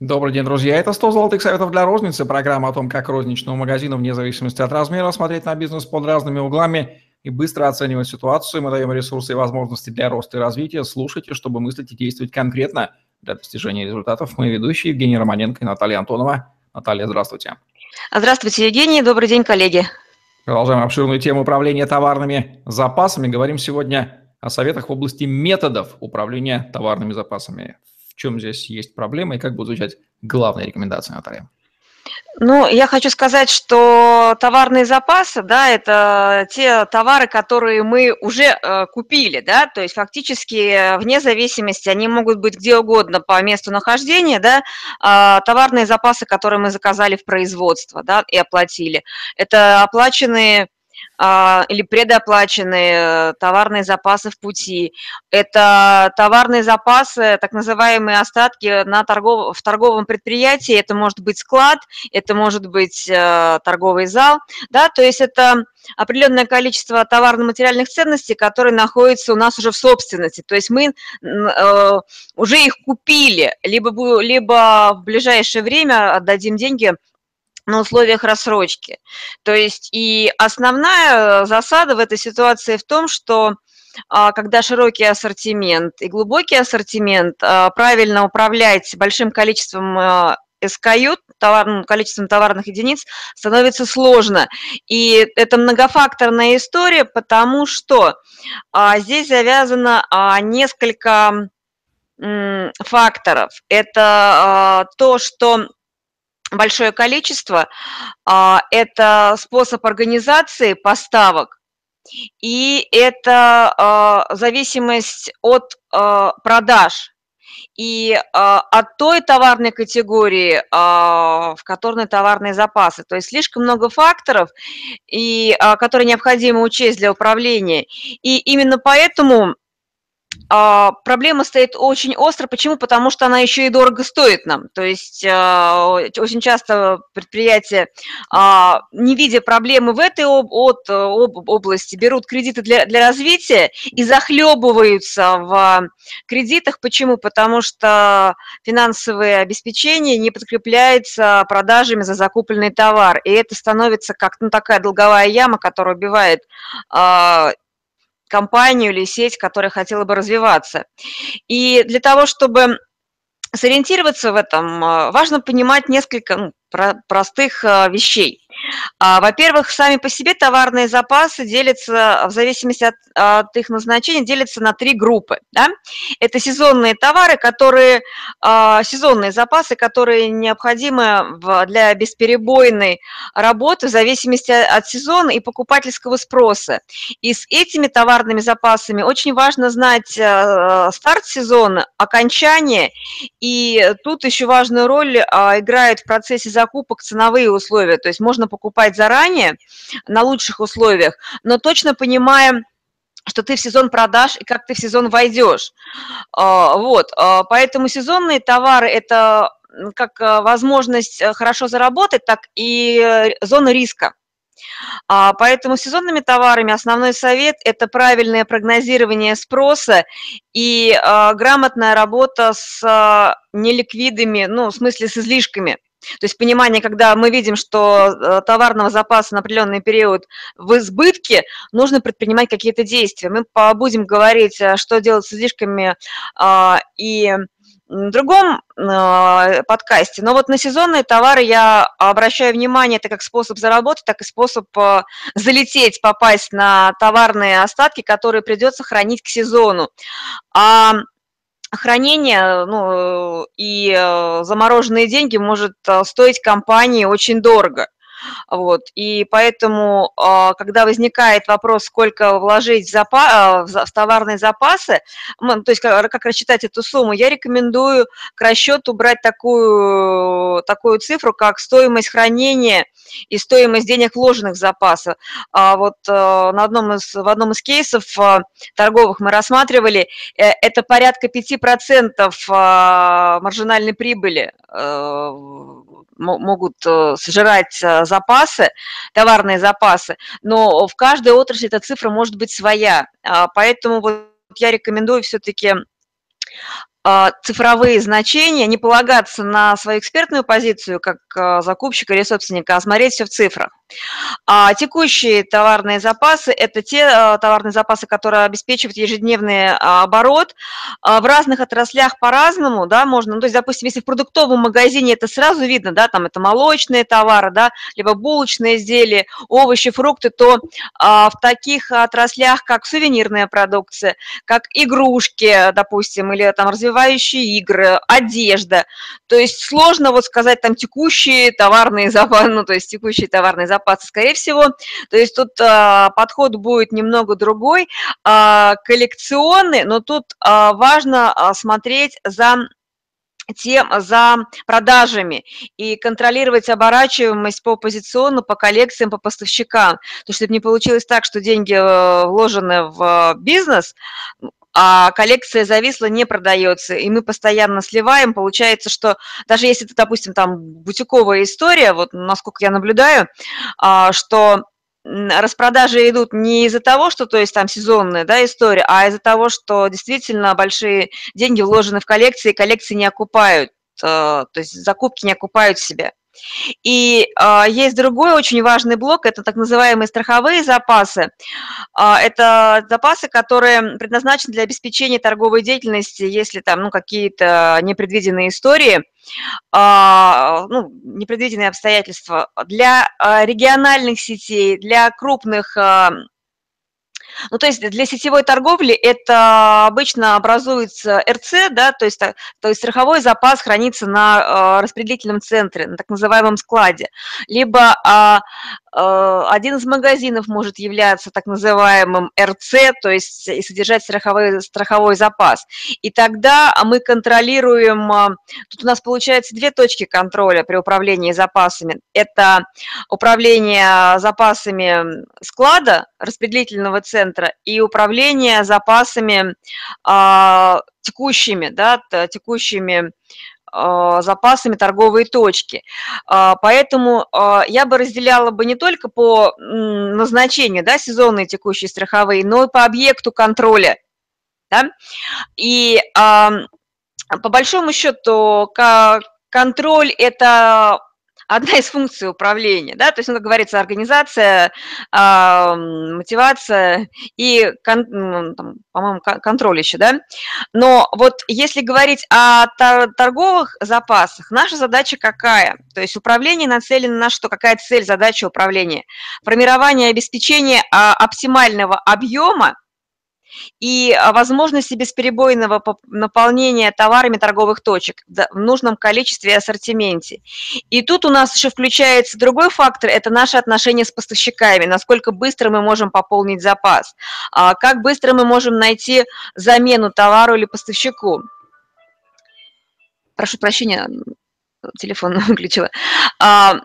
Добрый день, друзья. Это 100 золотых советов для розницы. Программа о том, как розничному магазину, вне зависимости от размера, смотреть на бизнес под разными углами и быстро оценивать ситуацию. Мы даем ресурсы и возможности для роста и развития. Слушайте, чтобы мыслить и действовать конкретно для достижения результатов. Мы ведущие Евгений Романенко и Наталья Антонова. Наталья, здравствуйте. Здравствуйте, Евгений. Добрый день, коллеги. Продолжаем обширную тему управления товарными запасами. Говорим сегодня о советах в области методов управления товарными запасами чем здесь есть проблема и как будет звучать главная рекомендация, Наталья? Ну, я хочу сказать, что товарные запасы, да, это те товары, которые мы уже э, купили, да, то есть фактически э, вне зависимости они могут быть где угодно по месту нахождения, да, э, товарные запасы, которые мы заказали в производство, да, и оплатили. Это оплаченные или предоплаченные э, товарные запасы в пути. Это товарные запасы, так называемые остатки на торгов, в торговом предприятии. Это может быть склад, это может быть э, торговый зал. Да? То есть это определенное количество товарно-материальных ценностей, которые находятся у нас уже в собственности. То есть мы э, уже их купили, либо, либо в ближайшее время отдадим деньги на условиях рассрочки. То есть и основная э, засада в этой ситуации в том, что а, когда широкий ассортимент и глубокий ассортимент, а, правильно управлять большим количеством SKU, э, товар, количеством товарных единиц, становится сложно. И это многофакторная история, потому что а, здесь завязано несколько факторов. Это то, что большое количество. А, это способ организации поставок, и это а, зависимость от а, продаж и от той товарной категории, в которой товарные запасы. То есть слишком много факторов, и, которые необходимо учесть для управления. И именно поэтому проблема стоит очень остро. Почему? Потому что она еще и дорого стоит нам. То есть а, очень часто предприятия, а, не видя проблемы в этой об, от, об, области, берут кредиты для, для развития и захлебываются в кредитах. Почему? Потому что финансовое обеспечение не подкрепляется продажами за закупленный товар. И это становится как ну, такая долговая яма, которая убивает компанию или сеть, которая хотела бы развиваться. И для того, чтобы сориентироваться в этом, э, важно понимать несколько ну, простых э, вещей. А, во-первых, сами по себе товарные запасы делятся, в зависимости от, от их назначения, делятся на три группы. Да? Это сезонные товары, которые, а, сезонные запасы, которые необходимы для бесперебойной работы в зависимости от сезона и покупательского спроса. И с этими товарными запасами очень важно знать э, старт сезона, окончание, и тут еще важную роль а, играют в процессе закупок ценовые условия, то есть можно покупать заранее на лучших условиях, но точно понимая, что ты в сезон продаж и как ты в сезон войдешь. А, вот, а, поэтому сезонные товары – это как а, возможность э, хорошо заработать, так и э, зона риска. Поэтому сезонными товарами основной совет – это правильное прогнозирование спроса и грамотная работа с неликвидами, ну, в смысле с излишками. То есть понимание, когда мы видим, что э, товарного запаса на определенный период в избытке, нужно предпринимать какие-то действия. Мы будем говорить, э, что делать с излишками а, и другом э, подкасте. Но вот на сезонные товары я обращаю внимание, это как способ заработать, так и способ залететь, попасть на товарные остатки, которые придется хранить к сезону. А хранение ну, и э, замороженные деньги может э, стоить компании очень дорого. Вот. И поэтому, а, когда возникает вопрос, сколько вложить в, запа- в товарные запасы, то есть как, рассчитать эту сумму, я рекомендую к расчету брать такую, такую цифру, как стоимость хранения и стоимость денег, вложенных в запасы. А вот э, на одном из, в одном из кейсов э, торговых мы рассматривали, э, это порядка 5% маржинальной прибыли могут сжирать запасы, товарные запасы, но в каждой отрасли эта цифра может быть своя. А, поэтому вот я рекомендую все-таки а, цифровые значения, не полагаться на свою экспертную позицию как а, закупщика или собственника, а смотреть все в цифрах. А текущие товарные запасы – это те а, товарные запасы, которые обеспечивают ежедневный оборот. В разных отраслях по-разному, да, можно, ну, то есть, допустим, если в продуктовом магазине это сразу видно, да, там это молочные товары, да, либо булочные изделия, овощи, фрукты, то в таких отраслях, как сувенирная продукция, как игрушки, допустим, или там развивающие игры, одежда. То есть сложно вот сказать там текущие товарные запасы, ну, то есть текущие товарные запасы, скорее всего. То есть тут а, подход будет немного другой, а, коллекционный, но тут а, важно а, смотреть за тем за продажами и контролировать оборачиваемость по позициону, по коллекциям, по поставщикам. То, чтобы не получилось так, что деньги э, вложены в бизнес, а коллекция зависла, не продается, и мы постоянно сливаем. Получается, что даже если это, допустим, там бутиковая история, вот насколько я наблюдаю, а, что распродажи идут не из-за того, что, то есть там сезонная да, история, а из-за того, что действительно большие деньги вложены в коллекции, и коллекции не окупают, э, то есть закупки не окупают себя. И э, есть другой очень важный блок, это так называемые страховые запасы. Э, это запасы, которые предназначены для обеспечения торговой деятельности, если там ну, какие-то непредвиденные истории, э, ну, непредвиденные обстоятельства. Для э, региональных сетей, для крупных э, ну, то есть для сетевой торговли это обычно образуется РЦ, да, то есть, то есть страховой запас хранится на э, распределительном центре, на так называемом складе. Либо а, э, один из магазинов может являться так называемым РЦ, то есть и содержать страховой, страховой запас. И тогда мы контролируем, э, тут у нас получается две точки контроля при управлении запасами. Это управление запасами склада, распределительного центра, центра и управление запасами э, текущими, да, текущими э, запасами торговые точки. Э, поэтому э, я бы разделяла бы не только по назначению, да, сезонные текущие страховые, но и по объекту контроля. Да? И по большому счету контроль – это одна из функций управления, да, то есть, ну, как говорится, организация, э, мотивация и, кон, ну, там, по-моему, контроль еще, да. Но вот если говорить о торговых запасах, наша задача какая? То есть управление нацелено на что? Какая цель, задача управления? Формирование и обеспечение а, оптимального объема и а, возможности бесперебойного наполнения товарами торговых точек в нужном количестве и ассортименте. И тут у нас еще включается другой фактор, это наши отношения с поставщиками, насколько быстро мы можем пополнить запас, а, как быстро мы можем найти замену товару или поставщику. Прошу прощения, телефон выключила. А,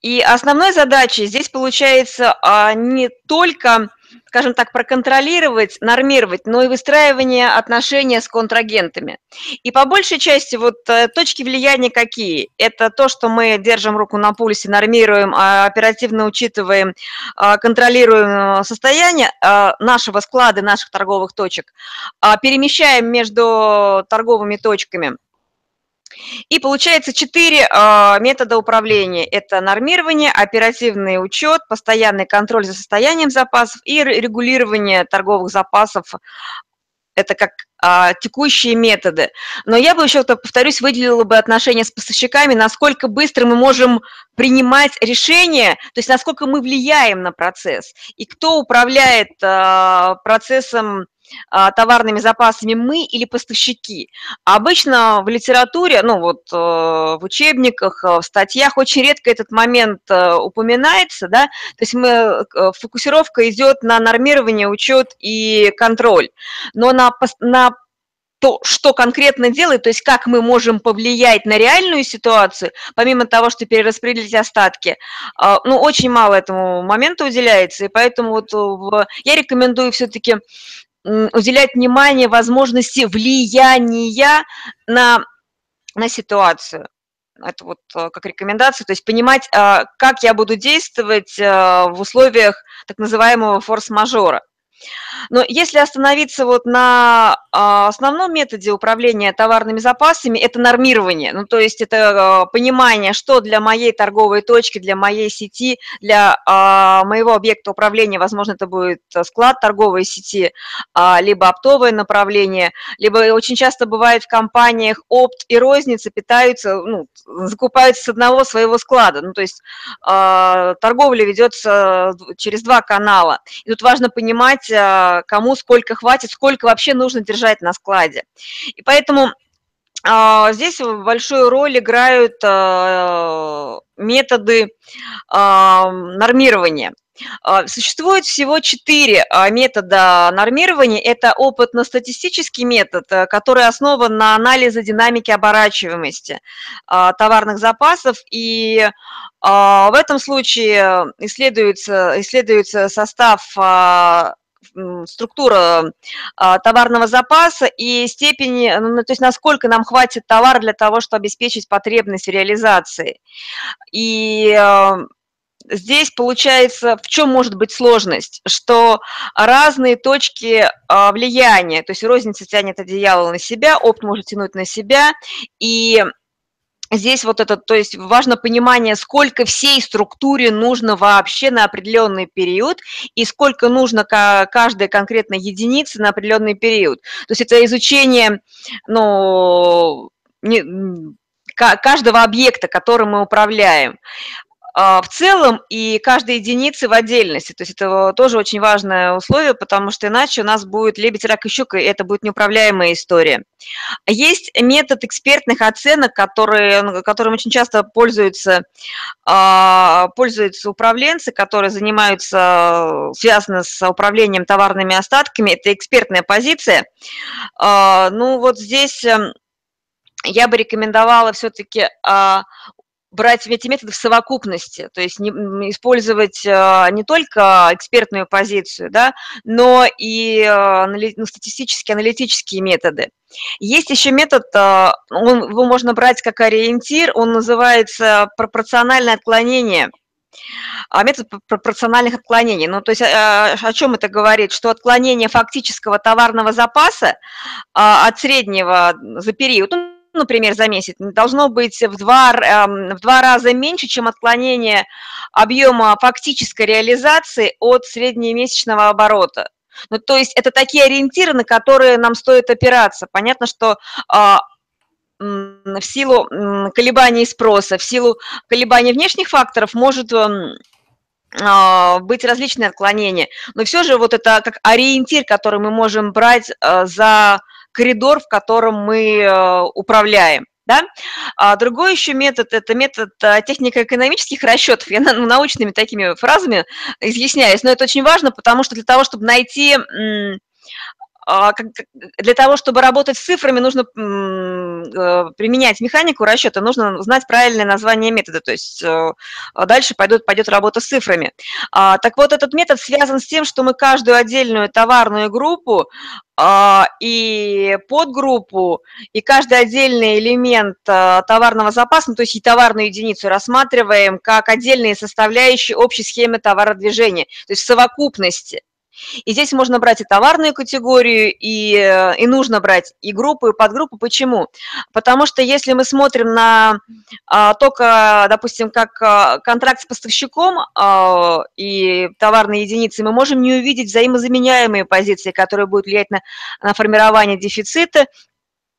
и основной задачей здесь получается не только скажем так, проконтролировать, нормировать, но и выстраивание отношения с контрагентами. И по большей части вот э, точки влияния какие? Это то, что мы держим руку на пульсе, нормируем, а, оперативно учитываем, а, контролируем э, состояние а, нашего склада, наших торговых точек, перемещаем между торговыми точками – и получается четыре э, метода управления. Это нормирование, оперативный учет, постоянный контроль за состоянием запасов и регулирование торговых запасов. Это как а, текущие методы. Но я бы еще, повторюсь, выделила бы отношения с поставщиками, насколько быстро мы можем принимать решения, то есть насколько мы влияем на процесс, и кто управляет а, процессом а, товарными запасами мы или поставщики. Обычно в литературе, ну вот э, в учебниках, э, в статьях очень редко этот момент э, упоминается, да, то есть мы, фокусировка идет на нормирование, учет и контроль, но на, на то, что конкретно делает, то есть как мы можем повлиять на реальную ситуацию, помимо того, что перераспределить остатки, ну, очень мало этому моменту уделяется, и поэтому вот я рекомендую все-таки уделять внимание возможности влияния на, на ситуацию. Это вот э, как рекомендация, то есть понимать, а, как я буду действовать э, в условиях так называемого форс-мажора. Но если остановиться вот на а, основном методе управления товарными запасами, это нормирование. Ну, то есть это а, понимание, что для моей торговой точки, для моей сети, для а, моего объекта управления, возможно, это будет склад торговой сети, либо оптовое направление, либо очень часто бывает в компаниях опт и розница питаются, ну, закупаются с одного своего склада. Ну, то есть торговля ведется через два канала. И тут важно понимать, кому сколько хватит, сколько вообще нужно держать на складе. И поэтому а, здесь большую роль играют а, методы нормирования. Существует всего четыре метода нормирования. Это опытно-статистический метод, который основан на анализе динамики оборачиваемости товарных запасов. И в этом случае исследуется, исследуется состав структура а, товарного запаса и степень, ну, ну, то есть насколько нам хватит товара для того, чтобы обеспечить потребность в реализации. И а, здесь получается, в чем может быть сложность, что разные точки а, влияния, то есть розница тянет одеяло на себя, опт может тянуть на себя, и Здесь вот это, то есть важно понимание, сколько всей структуре нужно вообще на определенный период и сколько нужно каждой конкретной единице на определенный период. То есть это изучение, ну, не, каждого объекта, которым мы управляем. А, в целом и каждой единицы в отдельности. То есть это тоже очень важное условие, потому что иначе у нас будет лебедь, рак и щука, и это будет неуправляемая история. Есть метод экспертных оценок, который, которым очень часто пользуются, а, пользуются управленцы, которые занимаются, связаны с управлением товарными остатками. Это экспертная позиция. А, ну вот здесь я бы рекомендовала все-таки брать эти методы в совокупности, то есть не, использовать э, не только экспертную позицию, да, но и э, ну, статистические, аналитические методы. Есть еще метод, э, он, его можно брать как ориентир, он называется пропорциональное отклонение. А метод пропорциональных отклонений. Ну, то есть о чем это говорит? Что отклонение фактического товарного запаса от среднего за период, ну, например, за месяц, должно быть в два, эм, в два раза меньше, чем отклонение объема фактической реализации от среднемесячного оборота. Ну, то есть это такие ориентиры, на которые нам стоит опираться. Понятно, что а, в силу колебаний спроса, в силу колебаний внешних факторов может эм, а, быть различные отклонения. Но все же вот это как ориентир, который мы можем брать э, за коридор, в котором мы э, управляем. Да? А другой еще метод – это метод э, технико-экономических расчетов. Я ну, научными такими фразами изъясняюсь, но это очень важно, потому что для того, чтобы найти а, для того, чтобы работать с цифрами, нужно применять механику расчета, нужно знать правильное название метода, то есть э, дальше пойдет, пойдет работа с цифрами. А, так вот, этот метод связан с тем, что мы каждую отдельную товарную группу а, и подгруппу, и каждый отдельный элемент э, товарного запаса, ну, то есть и товарную единицу рассматриваем как отдельные составляющие общей схемы товародвижения, то есть в совокупности. И здесь можно брать и товарную категорию, и, э, и нужно брать и группу, и подгруппу. Почему? Потому что если мы смотрим на а, только, допустим, как а, контракт с поставщиком а, и товарные единицы, мы можем не увидеть взаимозаменяемые позиции, которые будут влиять на, на формирование дефицита,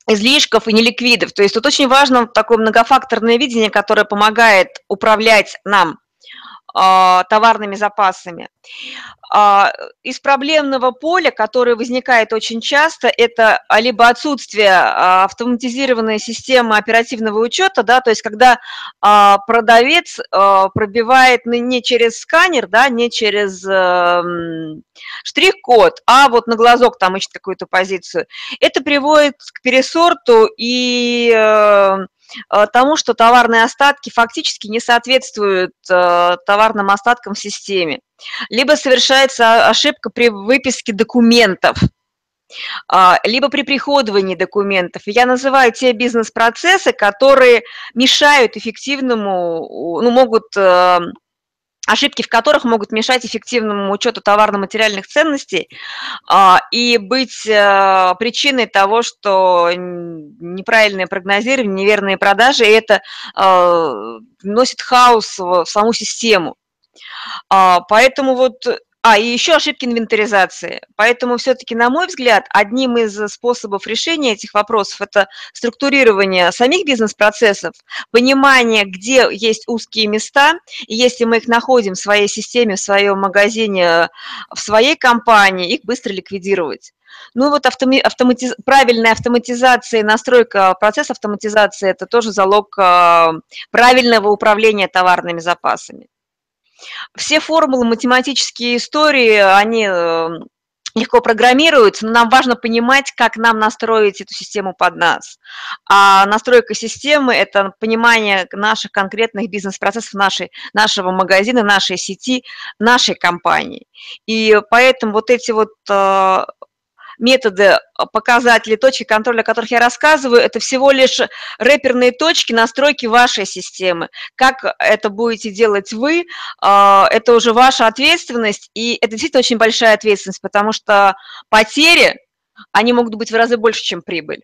излишков и неликвидов. То есть тут очень важно такое многофакторное видение, которое помогает управлять нам товарными запасами. А, из проблемного поля, которое возникает очень часто, это либо отсутствие а, автоматизированной системы оперативного учета, да, то есть когда продавец пробивает не через сканер, да, не через эм, штрих-код, а вот на глазок там ищет какую-то позицию. Это приводит к пересорту и э, Э, тому, что товарные остатки фактически не соответствуют э, товарным остаткам в системе. Либо совершается ошибка при выписке документов, а, либо при приходовании документов. Я называю те бизнес-процессы, которые мешают эффективному, ну, могут э, ошибки в которых могут мешать эффективному учету товарно-материальных ценностей а, и быть а, причиной того, что неправильное прогнозирование, неверные продажи, и это а, вносит хаос в саму систему. А, поэтому вот а, и еще ошибки инвентаризации. Поэтому все-таки, на мой взгляд, одним из способов решения этих вопросов – это структурирование самих бизнес-процессов, понимание, где есть узкие места, и если мы их находим в своей системе, в своем магазине, в своей компании, их быстро ликвидировать. Ну вот автоми, автоматиз, правильная автоматизация, настройка процесса автоматизации – это тоже залог а, правильного управления товарными запасами. Все формулы, математические истории, они э, легко программируются, но нам важно понимать, как нам настроить эту систему под нас. А настройка системы – это понимание наших конкретных бизнес-процессов нашей, нашего магазина, нашей сети, нашей компании. И поэтому вот эти вот э, методы, э, показатели, точки контроля, о которых я рассказываю, это всего лишь рэперные точки настройки вашей системы. Как это будете делать вы, э, это уже ваша ответственность, и это действительно очень большая ответственность, потому что потери, они могут быть в разы больше, чем прибыль.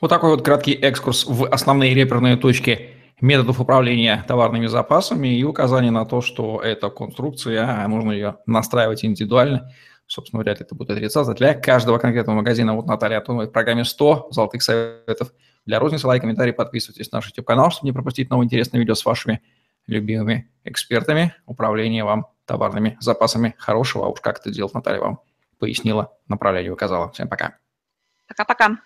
Вот такой вот краткий экскурс в основные реперные точки методов управления товарными запасами и указание на то, что эта конструкция, а нужно ее настраивать индивидуально, собственно, вряд ли это будет отрицаться, для каждого конкретного магазина. Вот Наталья Антонова в программе 100 золотых советов для розницы. Лайк, комментарий, подписывайтесь на наш YouTube-канал, чтобы не пропустить новые интересные видео с вашими любимыми экспертами. Управление вам товарными запасами хорошего. А уж как это делать, Наталья вам пояснила, направление указала. Всем пока. Пока-пока.